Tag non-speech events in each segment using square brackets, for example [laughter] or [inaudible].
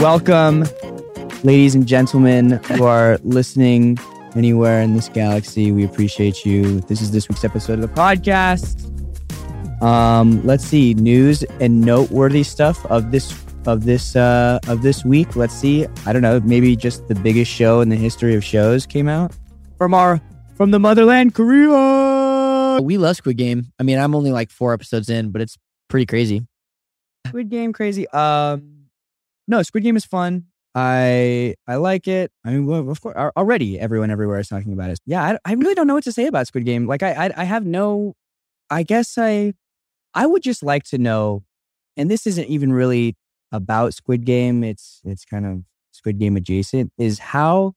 Welcome, ladies and gentlemen who are listening anywhere in this galaxy. We appreciate you. This is this week's episode of the podcast. Um, let's see news and noteworthy stuff of this of this uh, of this week. Let's see. I don't know. Maybe just the biggest show in the history of shows came out from our from the motherland, Korea. We love Squid Game. I mean, I'm only like four episodes in, but it's pretty crazy. Squid Game, crazy. Um, no, Squid Game is fun. I I like it. I mean, well, of course, already everyone everywhere is talking about it. Yeah, I, I really don't know what to say about Squid Game. Like, I, I I have no. I guess I I would just like to know, and this isn't even really about Squid Game. It's it's kind of Squid Game adjacent. Is how,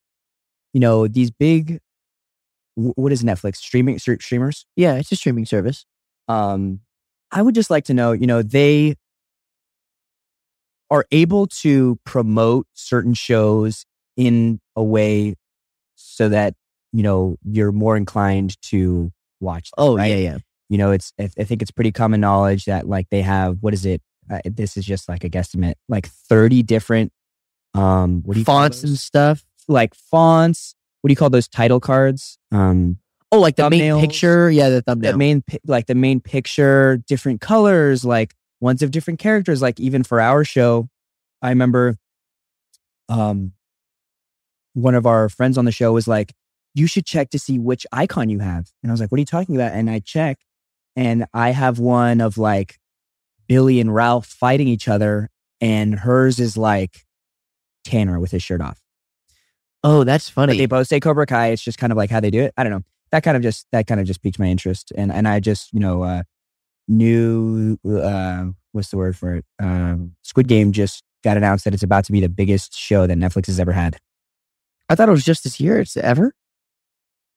you know, these big. What is Netflix streaming streamers? Yeah, it's a streaming service. um, I would just like to know, you know, they are able to promote certain shows in a way so that, you know, you're more inclined to watch. them, Oh, right? yeah, yeah. You know, it's, I I think it's pretty common knowledge that like they have, what is it? Uh, this is just like a guesstimate, like 30 different, um, what do you Fonts and stuff. like fonts. What do you call those title cards? Um, Oh, like the main picture. Yeah, the thumbnail. the main like the main picture different colors like ones of different characters like even for our show i remember um one of our friends on the show was like you should check to see which icon you have and i was like what are you talking about and i check and i have one of like billy and ralph fighting each other and hers is like tanner with his shirt off oh, that's but funny. they both say Cobra Kai. It's just kind of like how they do it. I don't know. That kind of just that kind of just piqued my interest, and and I just you know uh, knew uh, what's the word for it? Um, Squid Game just got announced that it's about to be the biggest show that Netflix has ever had. I thought it was just this year. It's ever.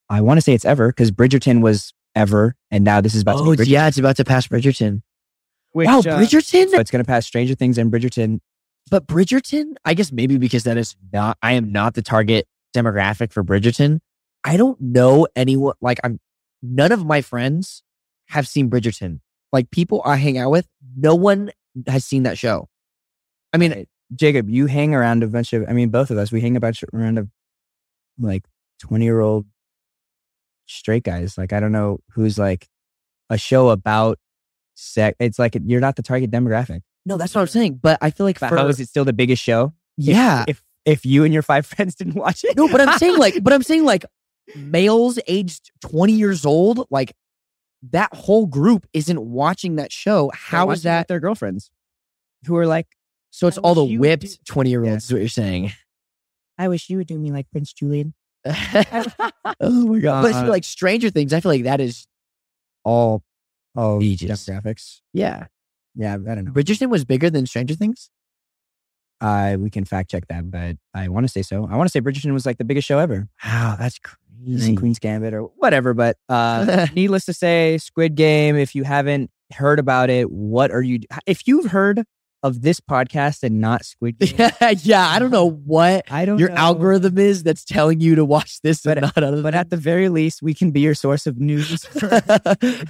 I want to say it's ever because Bridgerton was ever, and now this is about Oh, to be Bridgerton. yeah, it's about to pass Bridgerton. Which, wow, uh, Bridgerton. so it's going to pass Stranger Things and Bridgerton. but Bridgerton, I guess maybe because that is not, I am not the target demographic for Bridgerton. I don't know anyone, like, I'm, none of my friends have seen Bridgerton. Like, people I hang out with, no one has seen that show. I mean, Right. Jacob, you hang around a bunch of. I mean, both of us, we hang a bunch around of like twenty year old straight guys. Like I don't know who's like a show about sex. It's like you're not the target demographic. no, that's what I'm saying. But I feel like for, how is it still the biggest show? If- yeah. If if you and your five [laughs] friends didn't watch it, no, but I'm saying like, [laughs] but I'm saying like males aged 20 years old, like that whole group isn't watching that show. How is watching it with that? their girlfriends who are like, So it's all the wish you would whipped 20 year olds, is what you're saying. I wish you would do me like Prince Julian. [laughs] [laughs] oh my God. But for like Stranger Things, I feel like that is all. Oh, Ages. demographics. Yeah. Yeah, I don't know. Bridgerton was bigger than Stranger Things. Uh, we can fact check that, but I want to say so. I want to say Bridgerton was like the biggest show ever. Wow, that's Queen's Gambit or whatever. But uh, [laughs] needless to say, Squid Game. If you haven't heard about it, what are you? If you've heard of this podcast and not Squid [laughs] Game, yeah, yeah. I don't know what I don't. your know. algorithm is that's telling you to watch this But- and not other. But at the very least, we can be your source of news. [laughs] for-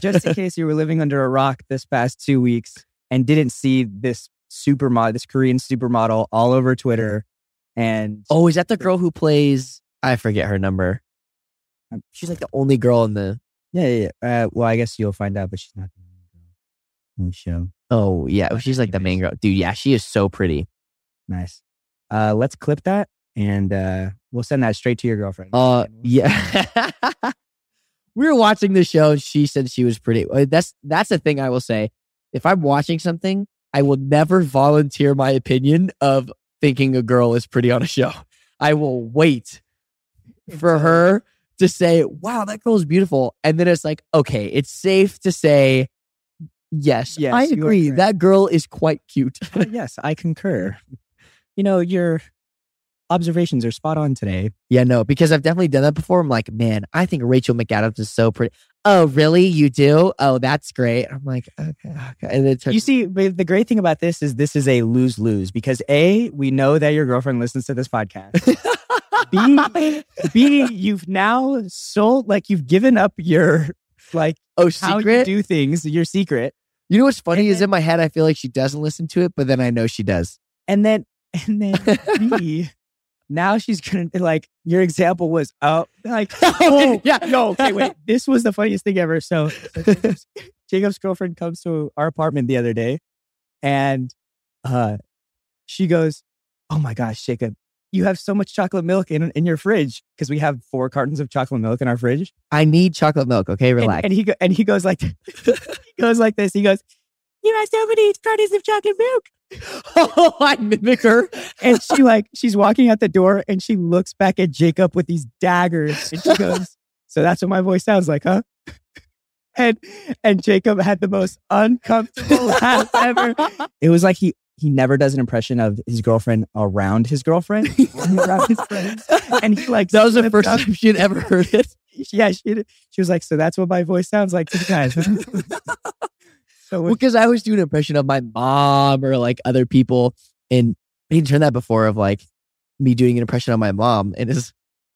just in case you were living under a rock this past two weeks and didn't see this supermodel, this Korean supermodel, all over Twitter. And oh, is that the girl who plays? I forget her number. She's like the only girl in the. yeah, yeah. yeah. Uh, well, I guess you'll find out, but she's not the only girl in the show. Oh yeah, she's like the main girl, dude. Yeah, she is so pretty. Nice. Uh, let's clip that and uh, we'll send that straight to your girlfriend. Uh, yeah. [laughs] we were watching the show and she said she was pretty. Uh, That's that's the thing I will say. If I'm watching something, I will never volunteer my opinion of thinking a girl is pretty on a show. I will wait for her to say, "Wow, that girl is beautiful," and then it's like, okay, it's safe to say, yes, Yes, I agree. That girl is quite cute. Uh, yes, I concur. You know, your observations are spot on today. Yeah, no, because I've definitely done that before. I'm like, man, I think Rachel McAdams is so pretty. Oh, really? You do? Oh, that's great. I'm like, okay, okay. And it You see, the great thing about this is this is a lose lose because A, we know that your girlfriend listens to this podcast. [laughs] [laughs] B, B, you've now sold, like, you've given up your, like, oh, how you do things, your secret. You know what's funny And is then- in my head, I feel like she doesn't listen to it, but then I know she does. And then, And then B, [laughs] now she's gonna like your example was oh like [laughs] oh yeah. no okay wait this was the funniest thing ever. So, so Jacob's, Jacob's girlfriend comes to our apartment the other day, and uh, she goes, "Oh my gosh, Jacob, you have so much chocolate milk in in your fridge because we have four cartons of chocolate milk in our fridge." I need chocolate milk. Okay, And, relax. and he go, and he goes like [laughs] he goes like this. He goes, "You have so many cartons of chocolate milk." oh, [laughs] I mimic her. And she like she's walking out the door and she looks back at Jacob with these daggers and she goes, [laughs] "So that's what my voice sounds like, huh?" And and Jacob had the most uncomfortable laugh ever. It was like he he never does an impression of his girlfriend around his girlfriend, [laughs] around his friends. [laughs] And he like That was the first up. time she'd ever heard it. [laughs] Yeah, she she was like, "So that's what my voice sounds like to guys." so because I always do an impression of my mom or like other people, and he turned that before of like me doing an impression of my mom, and it's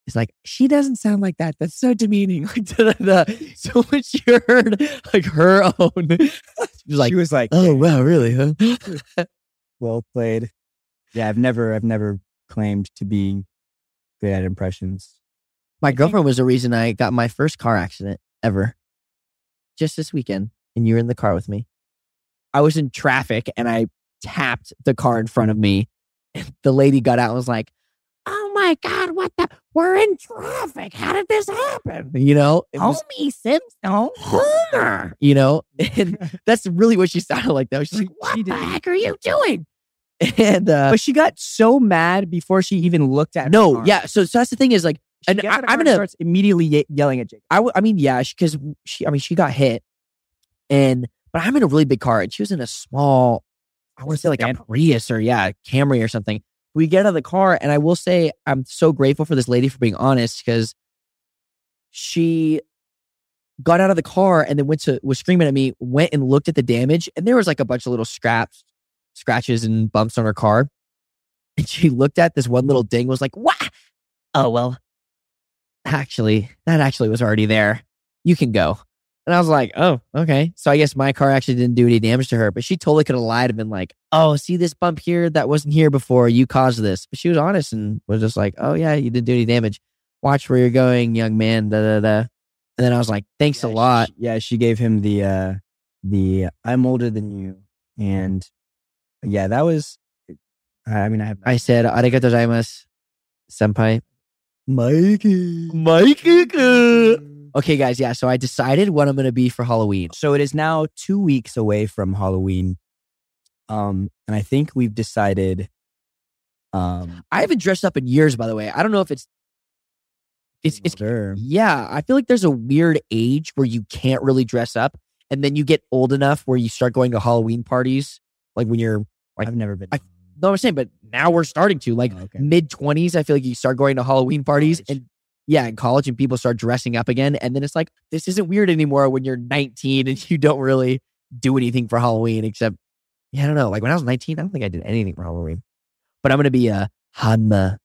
it's like she doesn't sound like that. That's so demeaning. Like da, da, da. so when she heard like her own, she was like, she was like, "Oh wow, really? Huh?" Well played. Yeah, I've never I've never claimed to be good at impressions. My girlfriend was the reason I got my first car accident ever. Just this weekend, and you were in the car with me. I was in traffic and I tapped the car in front of me. And the lady got out and was like, Oh my God, what the? We're in traffic. How did this happen? You know, it was Homie Simpson. Homer, you know, [laughs] and that's really what she sounded like, though. She's like, What She the did. heck are you doing? And uh, But she got so mad before she even looked at. no, yeah. So, so that's the thing is like, She and I- I'm gonna- starts immediately ye- yelling at Jacob. I, w- I mean, yeah, because she, I mean, she got hit, and but I'm in a really big car, and she was in a small, I want to say like a Prius or yeah, Camry or something. We get out of the car, and I will say I'm so grateful for this lady for being honest because she got out of the car and then went to was screaming at me, went and looked at the damage, and there was like a bunch of little scraps, scratches and bumps on her car. [laughs] And she looked at this one little ding, was like, "What? Oh well, actually, that actually was already there. You can go." And I was like, "Oh, okay." So I guess my car actually didn't do any damage to her, but she totally could have lied and been like, "Oh, see this bump here that wasn't here before. You caused this." But she was honest and was just like, "Oh yeah, you didn't do any damage. Watch where you're going, young man." Da da da. And then I was like, "Thanks a lot." she- yeah, she gave him the uh the I'm older than you, and yeah, that was. I mean, I have I said, "Arigato gozaimasu, senpai." Mikey. Mikey. Okay, guys. Yeah. So I decided what I'm gonna be for Halloween. So it is now two weeks away from Halloween, um, and I think we've decided. Um, I haven't dressed up in years, by the way. I don't know if it's it's it's older. yeah. I feel like there's a weird age where you can't really dress up, and then you get old enough where you start going to Halloween parties, like when you're like- I've never been. I- no, I'm saying, but now we're starting to like Oh, okay. mid twenties. I feel like you start going to Halloween parties, College. and yeah, in college, and people start dressing up again, and then it's like this isn't weird anymore when you're 19 and [laughs] you don't really do anything for Halloween except yeah, I don't know. Like when I was 19, I don't think I did anything for Halloween, but I'm gonna be a Hanma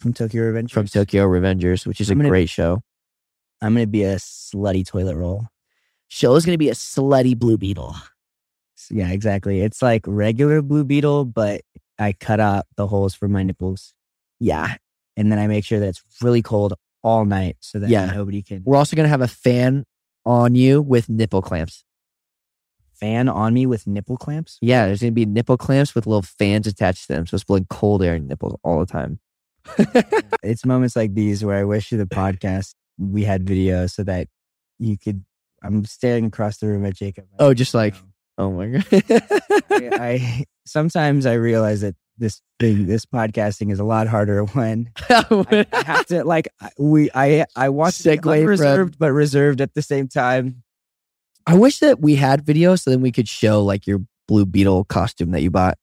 from Tokyo Revengers. from Tokyo Revengers, which is a I'm gonna- great show. I'm gonna be a slutty toilet roll. Show is gonna be a slutty Blue Beetle. Yeah, exactly. It's like regular Blue Beetle, but I cut out the holes for my nipples, Yeah, and then I make sure that it's really cold all night so that Yeah. nobody can we're also gonna have a fan on you with nipple clamps. fan on me with nipple clamps. Yeah, there's gonna be nipple clamps with little fans attached to them, so it's blowing cold air in nipples all the time. [laughs] It's moments like these where I wish the podcast we had video so that you could. I'm staring across the room at Jacob. Oh, just like- Oh my god. [laughs] I, I sometimes I realize that this thing, this podcasting is a lot harder when [laughs] oh I, I have to like we I I to Segue reserved but reserved at the same time. I wish that we had video so then we could show like your blue beetle costume that you bought.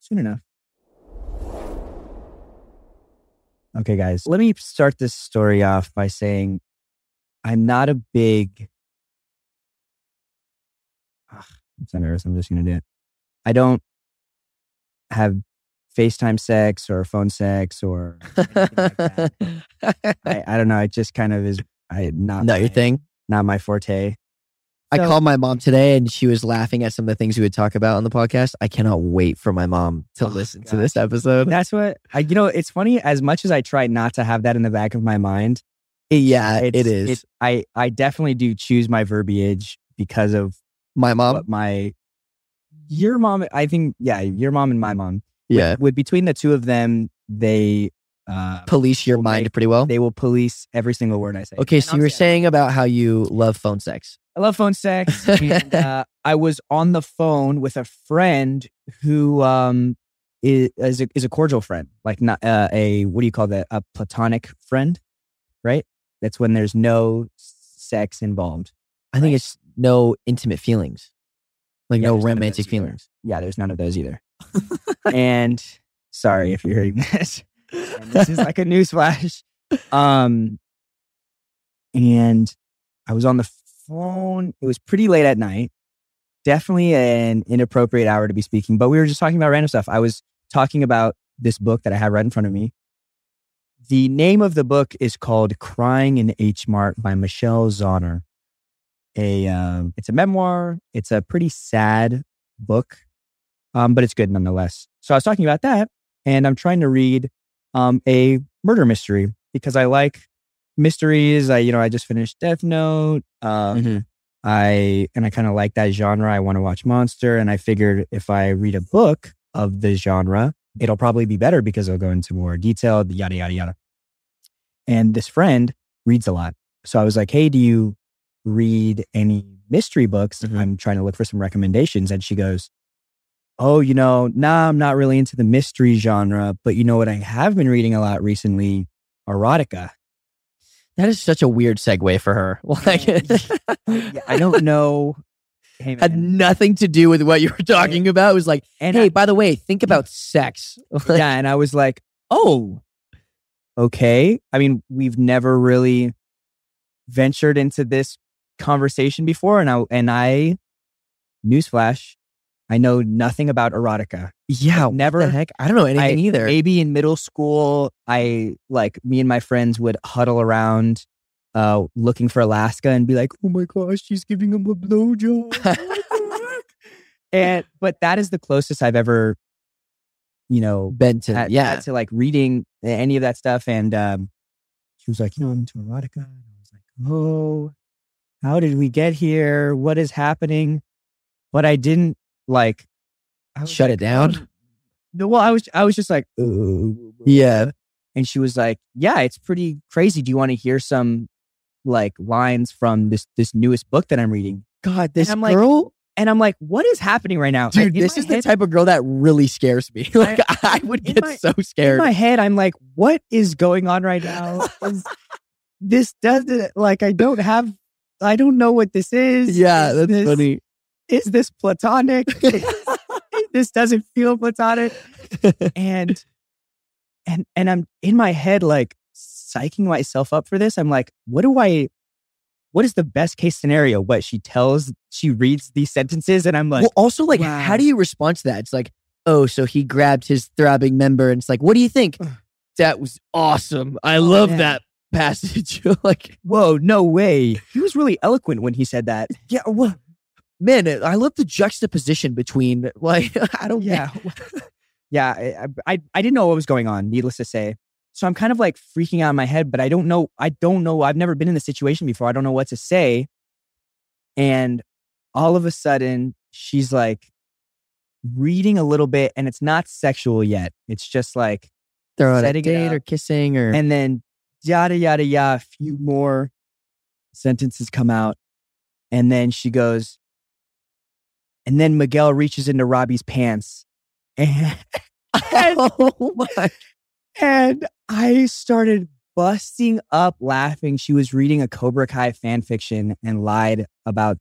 Soon enough. Okay, guys, let me start this story off by saying I'm not a big. Ugh, I'm. I'm just going to do it. I don't have FaceTime sex or phone sex or. [laughs] like that. I, I don't know. It just kind of is I, not Not your my- thing. Not my forte. I So- called my mom today and she was laughing at some of the things we would talk about on the podcast. I cannot wait for my mom to Oh, listen to this episode. That's what I. You know, it's funny. As much as I try not to have that in the back of my mind, yeah, it's, it is. it- I I definitely do choose my verbiage because of my mom. what my your mom. I think yeah, your mom and my mom. Yeah. with, between the two of them, they uh Police your mind make- pretty well. they will police every single word I say. Okay, And so you were say, saying about how you love phone sex. I love phone sex. and, [laughs] uh, I was on the phone with a friend who um is is a, is a cordial friend, like not uh, a what do you call that? A platonic friend, right? That's when there's no sex involved. I think it's no intimate feelings, like Yeah, no there's none of romantic feelings. Yeah, there's none of those either. [laughs] and sorry if you're hearing this. And this is like a [laughs] newsflash. Um, and I was on the phone. It was pretty late at night. Definitely an inappropriate hour to be speaking, but we were just talking about random stuff. I was talking about this book that I have right in front of me. The name of the book is called "Crying in H Mart" by Michelle Zauner. A um, it's a memoir. It's a pretty sad book, um, but it's good nonetheless. So I was talking about that, and I'm trying to read um, a murder mystery because I like mysteries. I you know I just finished Death Note. Uh, Mhm. I and I kind of like that genre. I want to watch Monster, and I figured if I read a book of the genre, it'll probably be better because it'll go into more detail. Yada yada yada. And this friend reads a lot, so I was like, "Hey, do you read any mystery books?" Mhm. I'm trying to look for some recommendations, and she goes, "Oh, you know, nah, I'm not really into the mystery genre, but you know what? I have been reading a lot recently, erotica." That is such a weird segue for her. [laughs] Like, Yeah, I don't know. Hey, [laughs] had nothing to do with what you were talking about. It was like, And hey, by the way, think about sex. [laughs] yeah, and I was like, oh, okay. I mean, we've never really ventured into this conversation before, and I and I, newsflash, I know nothing about erotica. yeah, Like, never- the heck? I don't know anything I- either. Maybe in middle school, I like me and my friends would huddle around. Uh, looking for Alaska and be like, "Oh my gosh, she's giving him a blowjob," What [laughs] and but that is the closest I've ever, you know, Benton. had, yeah. to like reading any of that stuff. And um, she was like, you know, I'm into erotica. And I was like, oh, how did we get here? What is happening? But I didn't like I Shut like, it down? No, well, I was I was just like, "Oh." Yeah. And she was like, yeah, it's pretty crazy. Do you want to hear some like lines from this this newest book that I'm reading? God, this like, girl, And I'm like, what is happening right now? dude, In this is the type of girl that really scares me. [laughs] like, I, would get my- so in scared. my head, I'm like, what is going on right now? [laughs] This doesn't like I don't have I don't know what this is. yeah, Is that's this, funny. Is this platonic? [laughs] this doesn't feel platonic. And and and I'm in my head like psyching myself up for this. I'm like, what do I what is the best case scenario? What she tells she reads these sentences and I'm like, well, also, like, wow. how do you respond to that? It's like, oh, so he grabbed his throbbing member, and it's like, what do you think? that was awesome. I oh, love man. that passage. [laughs] like, whoa, no way. He was really eloquent when he said that. yeah, well, man, I love the juxtaposition between, [laughs] like, I don't, yeah [laughs] yeah I, I i didn't know what was going on needless to say so i'm kind of like freaking out in my head but i don't know i don't know i've never been in this situation before i don't know what to say and all of a sudden she's like reading a little bit and it's not sexual yet it's just like they're on a setting it date up. or kissing or, and then yada yada yada a few more sentences come out and then she goes and then miguel reaches into robby's pants [laughs] and [laughs] oh my, And I started busting up laughing. She was reading a Cobra Kai fan fiction and lied about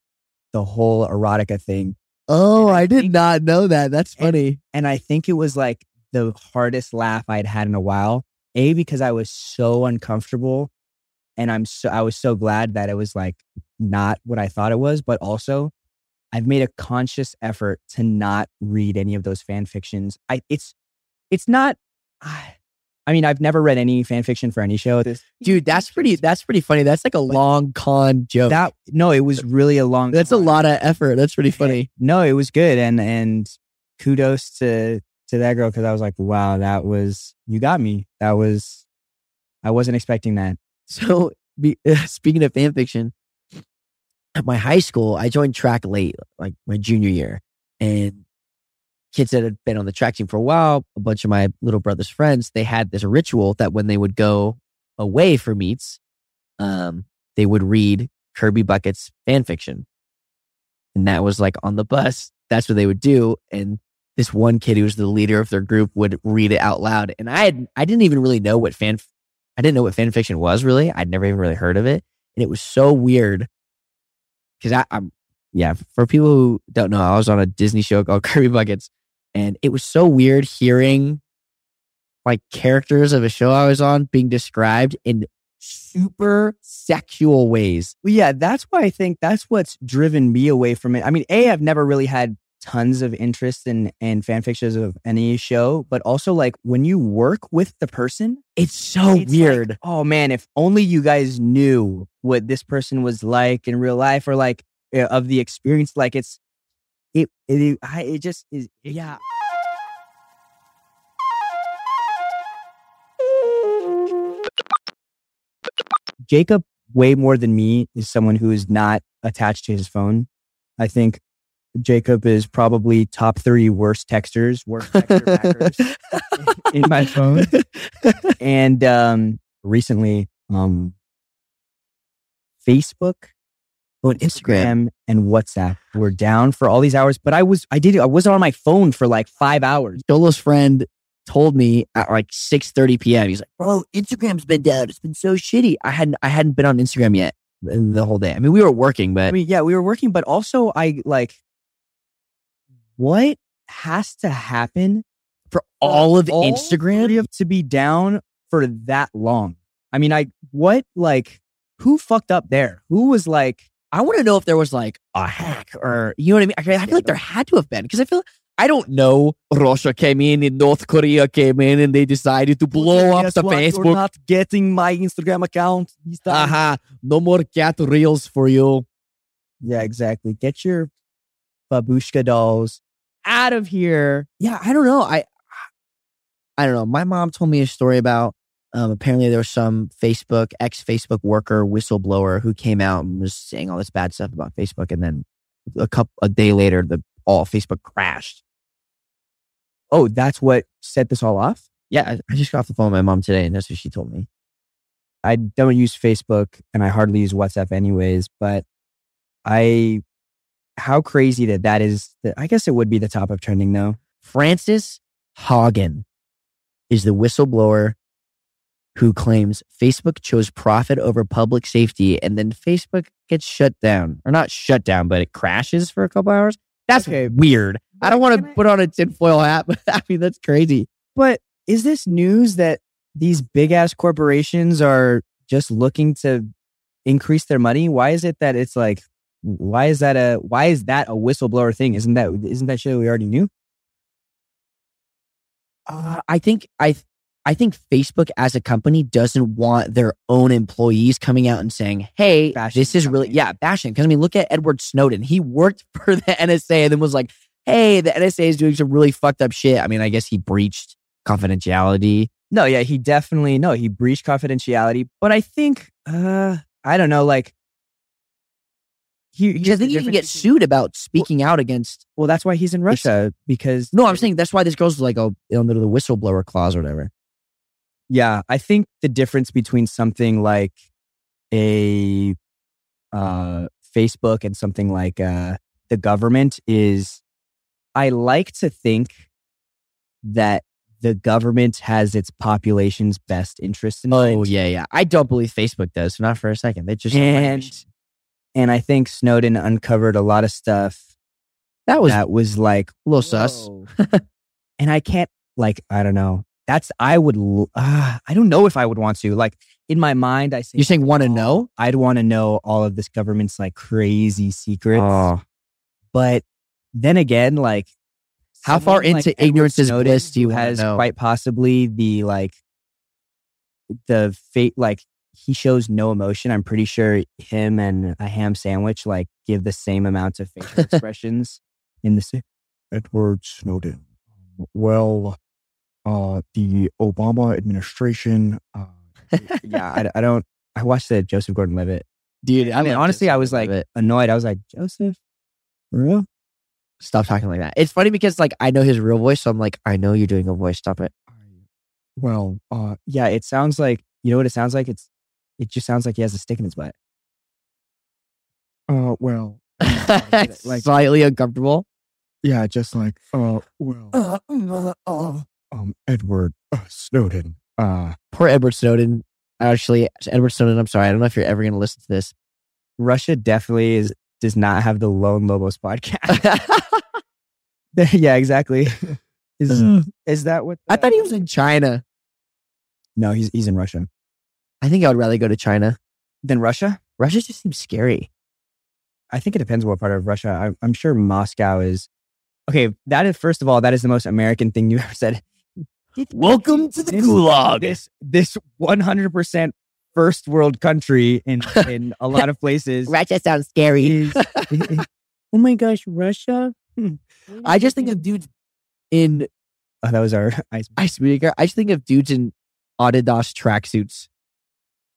the whole erotica thing. oh, And I I did think- not know that. That's And- funny. And I think it was like the hardest laugh I'd had in a while. A, because I was so uncomfortable. And I'm so I was so glad that it was like not what I thought it was, but also I've made a conscious effort to not read any of those fan fictions. I it's it's not I I mean, I've never read any fan fiction for any show. This, Dude, that's pretty. That's pretty funny. That's like a long con joke. that no, it was really a long. that's a lot of effort. That's pretty eh, funny. No, it was good, and and kudos to to that girl because I was like, wow, that was you got me. That was I wasn't expecting that. [laughs] So, be, [laughs] speaking of fan fiction, at my high school, I joined track late, like my junior year, and kids that had been on the track team for a while, a bunch of my little brother's friends, they had this ritual that when they would go away for meets, um, they would read Kirby Bucket's fan fiction, and that was like on the bus. That's what they would do, and this one kid who was the leader of their group would read it out loud, and I had I didn't even really know what fan I didn't know what fan fiction was really. I'd never even really heard of it. And it was so weird because I'm, yeah, for people who don't know, I was on a Disney show called [laughs] Kirby Buckets. And it was so weird hearing like characters of a show I was on being described in super sexual ways. Well, yeah, that's why I think that's what's driven me away from it. I mean, a I've never really had tons of interest in in fan fictions of any show, but also like when you work with the person, It's so it's like, weird. oh man, if only you guys knew what this person was like in real life, or like uh, of the experience. Like it's it it I, it just is yeah. Jacob, way more than me, is someone who is not attached to his phone. I think Jacob is probably top three worst texters, worst texter [laughs] in my phone. [laughs] And um, recently, um, Facebook, Oh, and Instagram. Instagram, and WhatsApp were down for all these hours. But I was, I did, I wasn't on my phone for like five hours. Xolo's friend told me at like 6:30 p.m. He's like, "Bro, Instagram's been down. It's been so shitty. I hadn't I hadn't been on Instagram yet the whole day. I mean, we were working, but I mean, yeah, we were working, but also I like, what has to happen for all of all Instagram, to be down for that long? I mean, I what like who fucked up there? Who was like, I want to know if there was like a hack or you know what I mean. I, I feel like there had to have been because I feel I don't know. Russia came in and North Korea came in and they decided to blow up the what? You're Facebook. not getting my Instagram account. this time." Aha! No more cat reels for you. Yeah, exactly. Get your babushka dolls out of here. yeah, I don't know. I I don't know. My mom told me a story about um, apparently there was some Facebook ex Facebook worker whistleblower who came out and was saying all this bad stuff about Facebook, and then a couple a day later, the all Facebook crashed. Oh, that's what set this all off? Yeah, I, I just got off the phone with my mom today, and that's what she told me. I don't use Facebook and I hardly use WhatsApp anyways, but I, how crazy that that is. That, I guess it would be the top of trending though. Frances Haugen is the whistleblower who claims Facebook chose profit over public safety and then Facebook gets shut down. Or not shut down, but it crashes for a couple hours. That's Okay. weird. I don't want to I- put on a tinfoil hat, [laughs] but I mean, that's crazy. But is this news that these big ass corporations are just looking to increase their money? Why is it that it's like, why is that a, why is that a whistleblower thing? Isn't that, isn't that shit we already knew? Uh, I think I I think Facebook as a company doesn't want their own employees coming out and saying, "Hey, Bashing this is really yeah, bashing." Because I mean, look at Edward Snowden. He worked [laughs] for the NSA and then was like, "Hey, the NSA is doing some really fucked up shit." I mean, I guess he breached confidentiality. No, yeah, he definitely no, he breached confidentiality. But I think uh I don't know, like he, Because I think you can get sued about speaking out against. Well, that's why he's in Russia because No, I'm saying that's why this goes like a under the whistleblower clause or whatever. yeah, I think the difference between something like a uh Facebook and something like uh the government is I like to think that the government has its population's best interest in Oh mind. yeah, yeah. I don't believe Facebook does. Not for a second. They just and and I think Snowden uncovered a lot of stuff that was that was like a little sus. [laughs] and I can't like I don't know. That's I would uh, I don't know if I would want to like in my mind I say You're saying want to oh, know? I'd want to know all of this government's like crazy secrets. Oh. But then again, like How far someone into ignorance is bliss do you has know? quite possibly the like the fate like he shows no emotion. I'm pretty sure him and a ham sandwich like give the same amount of facial [laughs] expressions in the same. Edward Snowden. Well, uh, the Obama administration. Uh, Yeah, I, I don't. I watched the Joseph Gordon-Levitt. Dude, I mean, honestly, Joseph I was like Gordon-Levitt. annoyed. I was like, Joseph, real? stop talking like that. It's funny because like I know his real voice, so I'm like, I know you're doing a voice. Stop it. well, uh, Yeah, it sounds like you know what it sounds like. It's it just sounds like he has a stick in his butt. uh, well, [laughs] like slightly uncomfortable. yeah, just like, uh, well, um, Edward uh, Snowden. Uh, Poor Edward Snowden. Actually, Edward Snowden. I'm sorry. I don't know if you're ever going to listen to this. Russia definitely is does not have the Lone Lobos podcast. [laughs] [laughs] yeah, exactly. Is is that what? I thought he was in China. no, he's he's in Russia. I think I would rather go to China. Than Russia? Russia just seems scary. I think it depends what part of Russia. I'm, I'm sure Moscow is. Okay, that is first of all, that is the most American thing you [laughs] ever said. Welcome to the This- gulag. This this 100 percent first world country in [laughs] in a lot of places Russia sounds scary. is. oh my gosh, Russia! Hmm. I just think of dudes in Oh, that was our [laughs] ice. ice. I just think of dudes in Adidas tracksuits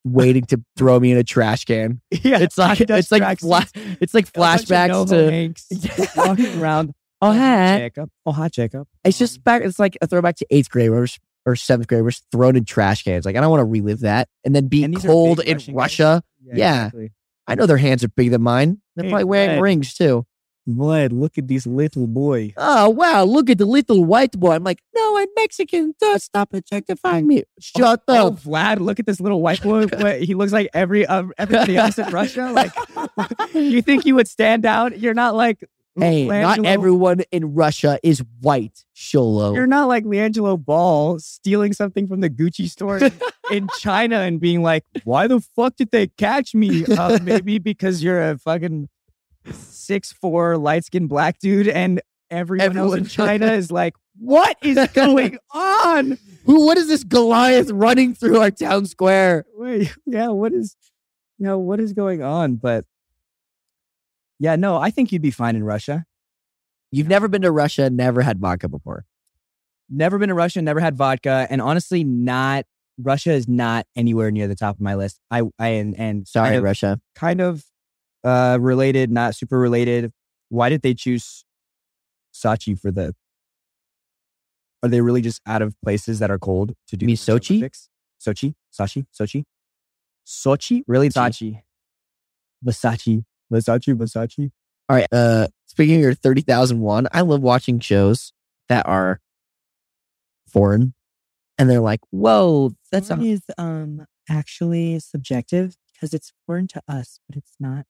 waiting to throw me in a trash can. [laughs] Yeah, It's like it's like fla- it's like A bunch of flashbacks to Hanks [laughs] walking around. oh, oh hi. Jacob. Oh hi, Jacob. It's just um, back. It's like a throwback to eighth grade where we're s- or seventh grade. We're just thrown in trash cans. Like I don't want to relive that. And then be And cold in Russian guys. Russia. Yeah. exactly. I know their hands are bigger than mine. They're Hey, probably wearing Vlad. rings too. Vlad, look at this little boy. Oh wow! Look at the little white boy. I'm like, no, I'm Mexican. Don't stop objectifying me. Shut Oh, up. Vlad, look at this little white boy. [laughs] He looks like every um, everybody else in Russia. Like, [laughs] you think you would stand out? You're not like Hey, not everyone in Russia is white. Xolo. You're not like LiAngelo Ball stealing something from the Gucci store in, [laughs] in China and being like, "Why the fuck did they catch me?" Uh, maybe because you're a fucking six four light skinned black dude, and everyone, else in China is like, "What [laughs] is going on?" Who? What is this Goliath running through our town square? Wait, yeah, what is, you know, what is going on? But yeah, no, I think you'd be fine in Russia. You've never been to Russia, never had vodka before. Never been to Russia, never had vodka, and honestly, not Russia is not anywhere near the top of my list. I, I and and Sorry, kind of, Russia. kind of uh related, not super related. Why did they choose Sochi for the? Are they really just out of places that are cold to do mean Sochi? Olympics? Sochi, Sochi, Sochi, Sochi. Really, Sochi, Versace, Versace, Versace. All right. Uh, speaking of your thirty thousand one, I love watching shows that are foreign, and they're like, "Whoa, that's a is um actually subjective because it's foreign to us, but it's not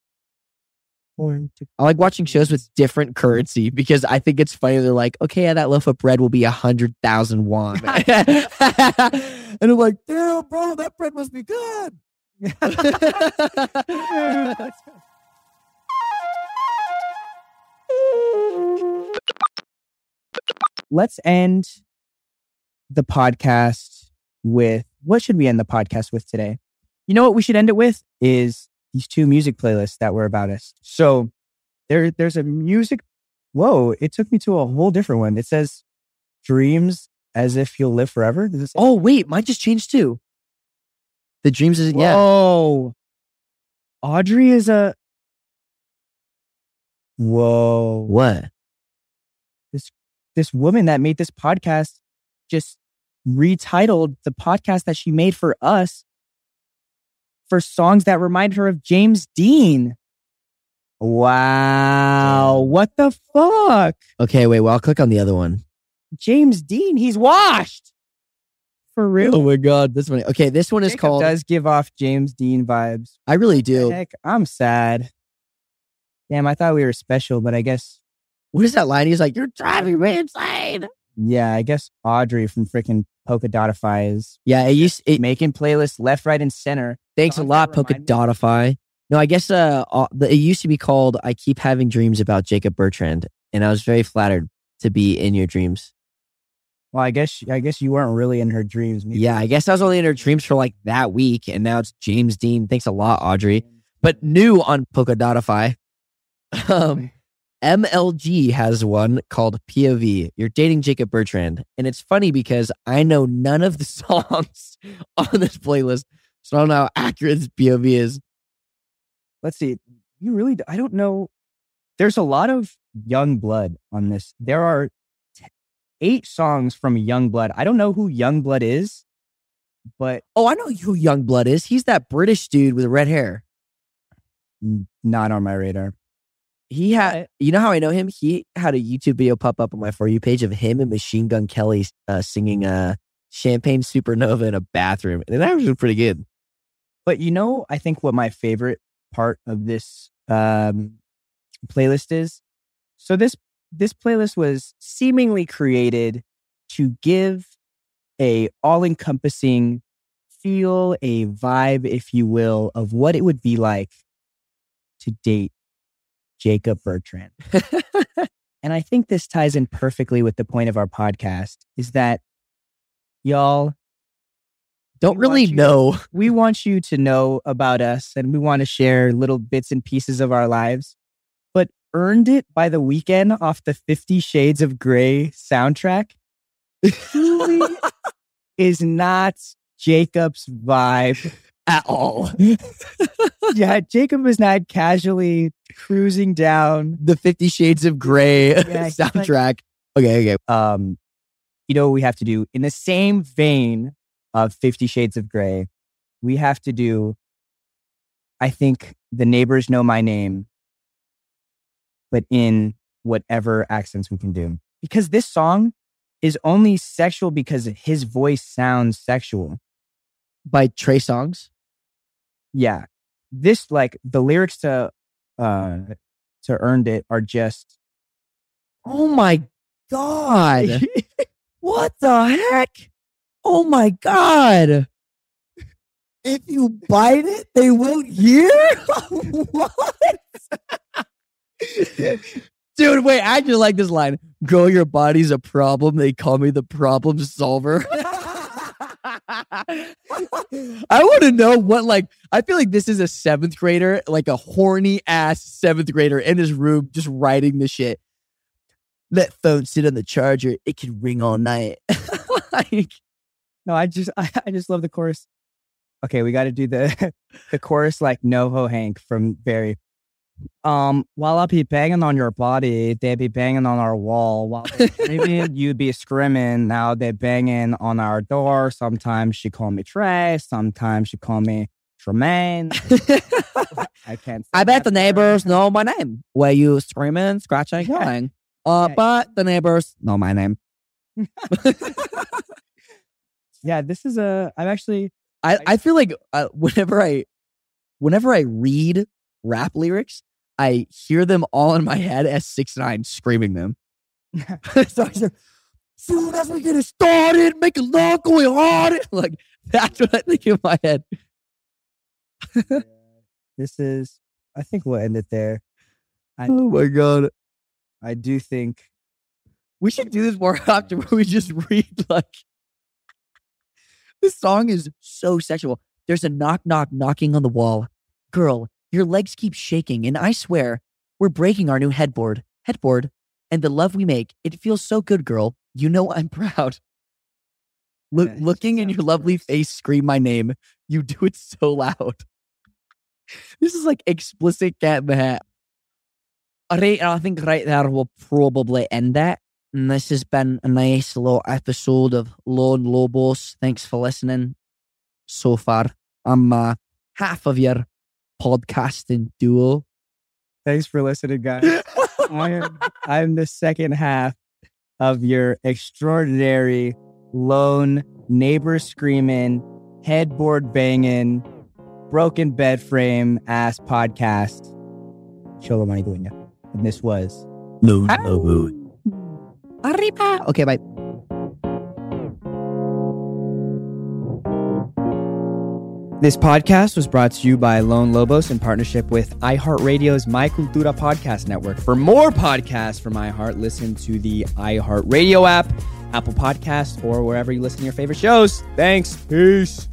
to. I like watching shows with different currency because I think it's funny. They're like, okay, yeah, that loaf of bread will be a hundred thousand won, [laughs] [laughs] and I'm like, damn, bro, that bread must be good. [laughs] Let's end the podcast with what should we end the podcast with today? You know what we should end it with is these two music playlists that were about us. So there, there's a music. Whoa! It took me to a whole different one. It says "Dreams as if you'll live forever." Does it say? oh wait, mine just changed too. The dreams is yeah. Oh, Audrey is a. Whoa. What? This, this woman that made this podcast just retitled the podcast that she made for us for songs that remind her of James Dean. Wow. What the fuck? Okay, wait. Well, I'll click on the other one. James Dean, he's washed. For real. Oh my god, this one. Okay, this one is Jacob called. does give off James Dean vibes. I really do. Heck, I'm sad. Damn, I thought we were special, but I guess What is that line? He's like, "You're driving me insane." Yeah, I guess Audrey from freaking Polka Dotify is Yeah, it used. It, making playlists left, right, and center. Thanks a lot, that Polka remind me- Dotify. No, I guess uh, it used to be called "I Keep Having Dreams About Jacob Bertrand," and I was very flattered to be in your dreams. Well, I guess I guess you weren't really in her dreams. Maybe- Yeah, I guess I was only in her dreams for like that week, and now it's James Dean. Thanks a lot, Audrey. But new on Polkadottify, [laughs] um, MLG has one called POV. You're dating Jacob Bertrand, and it's funny because I know none of the [laughs] songs on this playlist, so I don't know how accurate this POV is. Let's see. You really? I don't know. There's a lot of Yungblud on this. There are t- eight songs from Yungblud. I don't know who Yungblud is, but Oh, I know who Yungblud is. He's that British dude with red hair. not on my radar. He had, you know how I know him? He had a YouTube video pop up on my For You page of him and Machine Gun Kelly uh, singing uh, Champagne Supernova in a bathroom. And that was pretty good. But you know, I think what my favorite part of this um, playlist is. So this this playlist was seemingly created to give a all encompassing feel, a vibe, if you will, of what it would be like to date Jacob Bertrand. [laughs] and I think this ties in perfectly with the point of our podcast is that y'all Don't We really you- know. [laughs] we want you to know about us and we want to share little bits and pieces of our lives. But earned it by the Weeknd off the 50 Shades of Grey soundtrack truly [laughs] is not Jacob's vibe. At all. [laughs] Yeah, Jacob is not casually cruising down. the Fifty Shades of Grey Yeah, he's like- soundtrack. okay, okay. Um, you know what we have to do? In the same vein of 50 Shades of Grey, we have to do, I think, The Neighbors Know My Name, but in whatever accents we can do. Because this song is only sexual because his voice sounds sexual. By Trey Songz. Yeah. This, like, the lyrics to, uh, to Earned It are just, Oh my God. [laughs] what the heck? Oh my God. If you bite it, they won't hear? [laughs] what? Dude, wait, I just like this line. Girl, your body's a problem. They call me the problem solver. [laughs] I want to know what, like, I feel like this is a seventh grader, like a horny ass seventh grader in his room just writing the shit. Let phone sit on the charger. It can ring all night. [laughs] like, No, I just [laughs] I, I just love the chorus. Okay, we got to do the [laughs] the chorus like NoHo Hank from Barry. Um, while I be banging on your body, they be banging on our wall. While screaming, you be screaming. Now they banging on our door. Sometimes she call me Trey. Sometimes she call me Tremaine. [laughs] I can't. I bet the neighbors know my name. Were you screaming, scratching, yelling? Uh, Yeah. but the neighbors know my name. Yeah, this is a. I'm actually. I, I feel like uh, [laughs] whenever I whenever I read rap lyrics, I hear them all in my head as six nine screaming them. [laughs] [laughs] so I say, soon as we get it started, make a lot going on. Like that's what I think in my head. this is. I think we'll end it there. I, Oh my god. I do think We should do this more often where we just read like this song is so sexual. There's a knock knock knocking on the wall. Girl, your legs keep shaking, and I swear we're breaking our new headboard. Headboard. And the love we make, it feels so good, girl. You know I'm [laughs] proud. Look, Yeah, looking in your lovely gross. face, scream my name. You do it so loud. [laughs] This is like explicit cat in the hat. All right, [laughs] and I think right there we'll probably end it. And this has been a nice little episode of Lone Lobos. Thanks for listening so far. I'm uh, half of your podcasting duo. Thanks for listening, guys. I am [laughs] I'm the second half of your extraordinary lone neighbor screaming, headboard banging, broken bed frame ass podcast. Xolo Maridueña. And this was Lone Lobos. Arriba. Okay, bye. This podcast was brought to you by Lone Lobos in partnership with iHeartRadio's My Cultura podcast network. For more podcasts from iHeart, listen to the iHeartRadio app, Apple Podcasts, or wherever you listen to your favorite shows. Thanks. Peace.